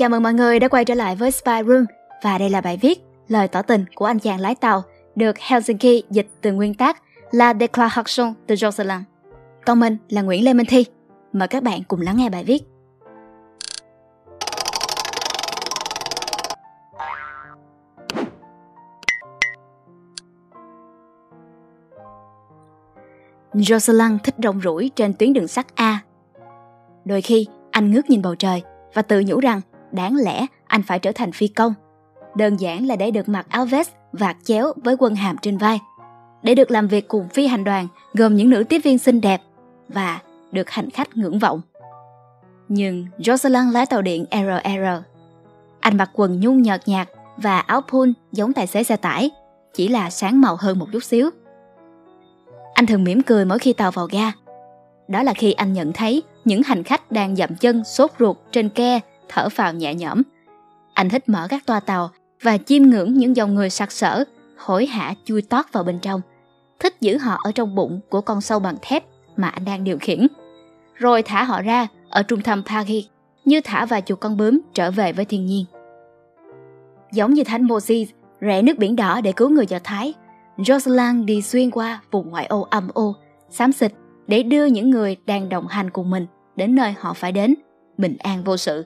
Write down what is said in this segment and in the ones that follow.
Chào mừng mọi người đã quay trở lại với Spy Room và đây là bài viết Lời tỏ tình của anh chàng lái tàu được Helsinki dịch từ nguyên tác La Declaration từ Jocelyn. Còn mình là Nguyễn Lê Minh Thi. Mời các bạn cùng lắng nghe bài viết. Jocelyn thích rong rủi trên tuyến đường sắt A. Đôi khi, anh ngước nhìn bầu trời và tự nhủ rằng đáng lẽ anh phải trở thành phi công. Đơn giản là để được mặc áo vest vạt chéo với quân hàm trên vai. Để được làm việc cùng phi hành đoàn gồm những nữ tiếp viên xinh đẹp và được hành khách ngưỡng vọng. Nhưng Jocelyn lái tàu điện RR. Anh mặc quần nhung nhợt nhạt và áo pull giống tài xế xe tải, chỉ là sáng màu hơn một chút xíu. Anh thường mỉm cười mỗi khi tàu vào ga. Đó là khi anh nhận thấy những hành khách đang dậm chân sốt ruột trên ke thở phào nhẹ nhõm. Anh thích mở các toa tàu và chiêm ngưỡng những dòng người sặc sỡ, hối hả chui tót vào bên trong. Thích giữ họ ở trong bụng của con sâu bằng thép mà anh đang điều khiển. Rồi thả họ ra ở trung tâm Paris như thả vài chục con bướm trở về với thiên nhiên. Giống như thánh Moses rẽ nước biển đỏ để cứu người Do Thái, Jocelyn đi xuyên qua vùng ngoại ô âm ô, xám xịt để đưa những người đang đồng hành cùng mình đến nơi họ phải đến, bình an vô sự.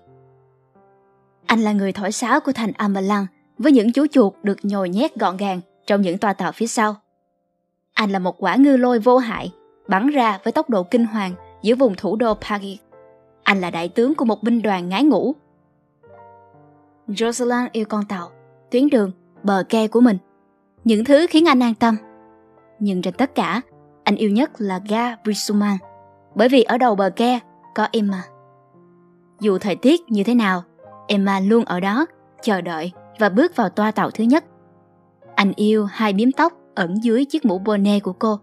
Anh là người thổi sáo của thành Amalan với những chú chuột được nhồi nhét gọn gàng trong những toa tàu phía sau. Anh là một quả ngư lôi vô hại, bắn ra với tốc độ kinh hoàng giữa vùng thủ đô Paris. Anh là đại tướng của một binh đoàn ngái ngủ. Jocelyn yêu con tàu, tuyến đường, bờ kè của mình. Những thứ khiến anh an tâm. Nhưng trên tất cả, anh yêu nhất là ga Brisuman, bởi vì ở đầu bờ ke có Emma. Dù thời tiết như thế nào, Emma luôn ở đó, chờ đợi và bước vào toa tàu thứ nhất. Anh yêu hai biếm tóc ẩn dưới chiếc mũ bonnet của cô,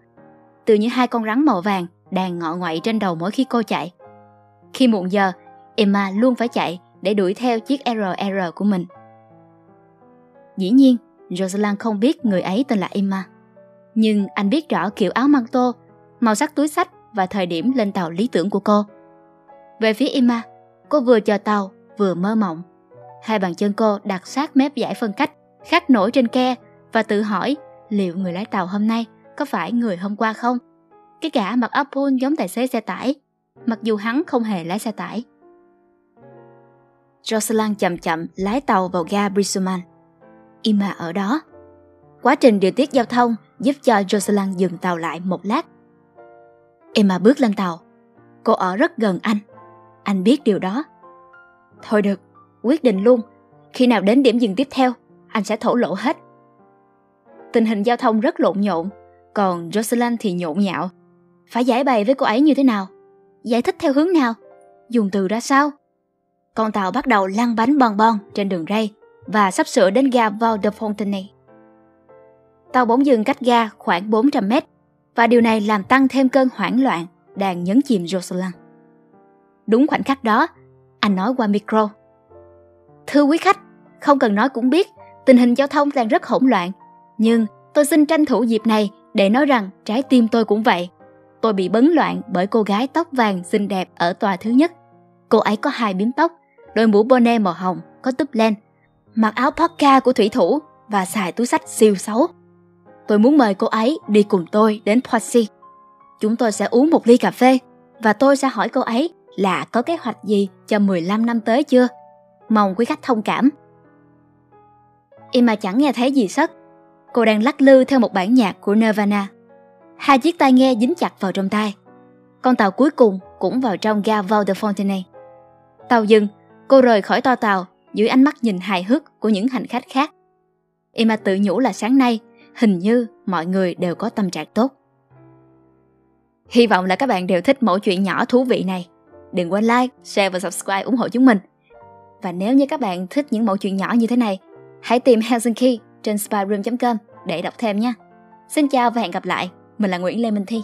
từ như hai con rắn màu vàng đang ngọ ngoại trên đầu mỗi khi cô chạy. Khi muộn giờ, Emma luôn phải chạy để đuổi theo chiếc RR của mình. Dĩ nhiên, Rosalind không biết người ấy tên là Emma. Nhưng anh biết rõ kiểu áo măng tô, màu sắc túi sách và thời điểm lên tàu lý tưởng của cô. Về phía Emma, cô vừa chờ tàu vừa mơ mộng. Hai bàn chân cô đặt sát mép giải phân cách, khắc nổi trên ke và tự hỏi liệu người lái tàu hôm nay có phải người hôm qua không? Cái gã mặc áo pun giống tài xế xe tải, mặc dù hắn không hề lái xe tải. Jocelyn chậm chậm lái tàu vào ga Brisuman. Emma ở đó. Quá trình điều tiết giao thông giúp cho Jocelyn dừng tàu lại một lát. Emma bước lên tàu. Cô ở rất gần anh. Anh biết điều đó. Thôi được, quyết định luôn. Khi nào đến điểm dừng tiếp theo, anh sẽ thổ lộ hết. Tình hình giao thông rất lộn nhộn, còn Jocelyn thì nhộn nhạo. Phải giải bày với cô ấy như thế nào? Giải thích theo hướng nào? Dùng từ ra sao? Con tàu bắt đầu lăn bánh bon bon trên đường ray và sắp sửa đến ga Val de Fontenay. Tàu bỗng dừng cách ga khoảng 400 mét và điều này làm tăng thêm cơn hoảng loạn đang nhấn chìm Jocelyn. Đúng khoảnh khắc đó, anh nói qua micro. Thưa quý khách, không cần nói cũng biết, tình hình giao thông đang rất hỗn loạn. Nhưng tôi xin tranh thủ dịp này để nói rằng trái tim tôi cũng vậy. Tôi bị bấn loạn bởi cô gái tóc vàng xinh đẹp ở tòa thứ nhất. Cô ấy có hai biếm tóc, đôi mũ bonnet màu hồng, có túp len, mặc áo parka của thủy thủ và xài túi sách siêu xấu. Tôi muốn mời cô ấy đi cùng tôi đến Poissy. Chúng tôi sẽ uống một ly cà phê và tôi sẽ hỏi cô ấy là có kế hoạch gì cho 15 năm tới chưa? Mong quý khách thông cảm. Emma chẳng nghe thấy gì sất. Cô đang lắc lư theo một bản nhạc của Nirvana. Hai chiếc tai nghe dính chặt vào trong tai. Con tàu cuối cùng cũng vào trong ga Val de Fontenay. Tàu dừng, cô rời khỏi toa tàu dưới ánh mắt nhìn hài hước của những hành khách khác. Emma tự nhủ là sáng nay, hình như mọi người đều có tâm trạng tốt. Hy vọng là các bạn đều thích mẫu chuyện nhỏ thú vị này. Đừng quên like, share và subscribe ủng hộ chúng mình. Và nếu như các bạn thích những mẫu chuyện nhỏ như thế này, hãy tìm Helsinki trên spyroom.com để đọc thêm nha. Xin chào và hẹn gặp lại. Mình là Nguyễn Lê Minh Thi.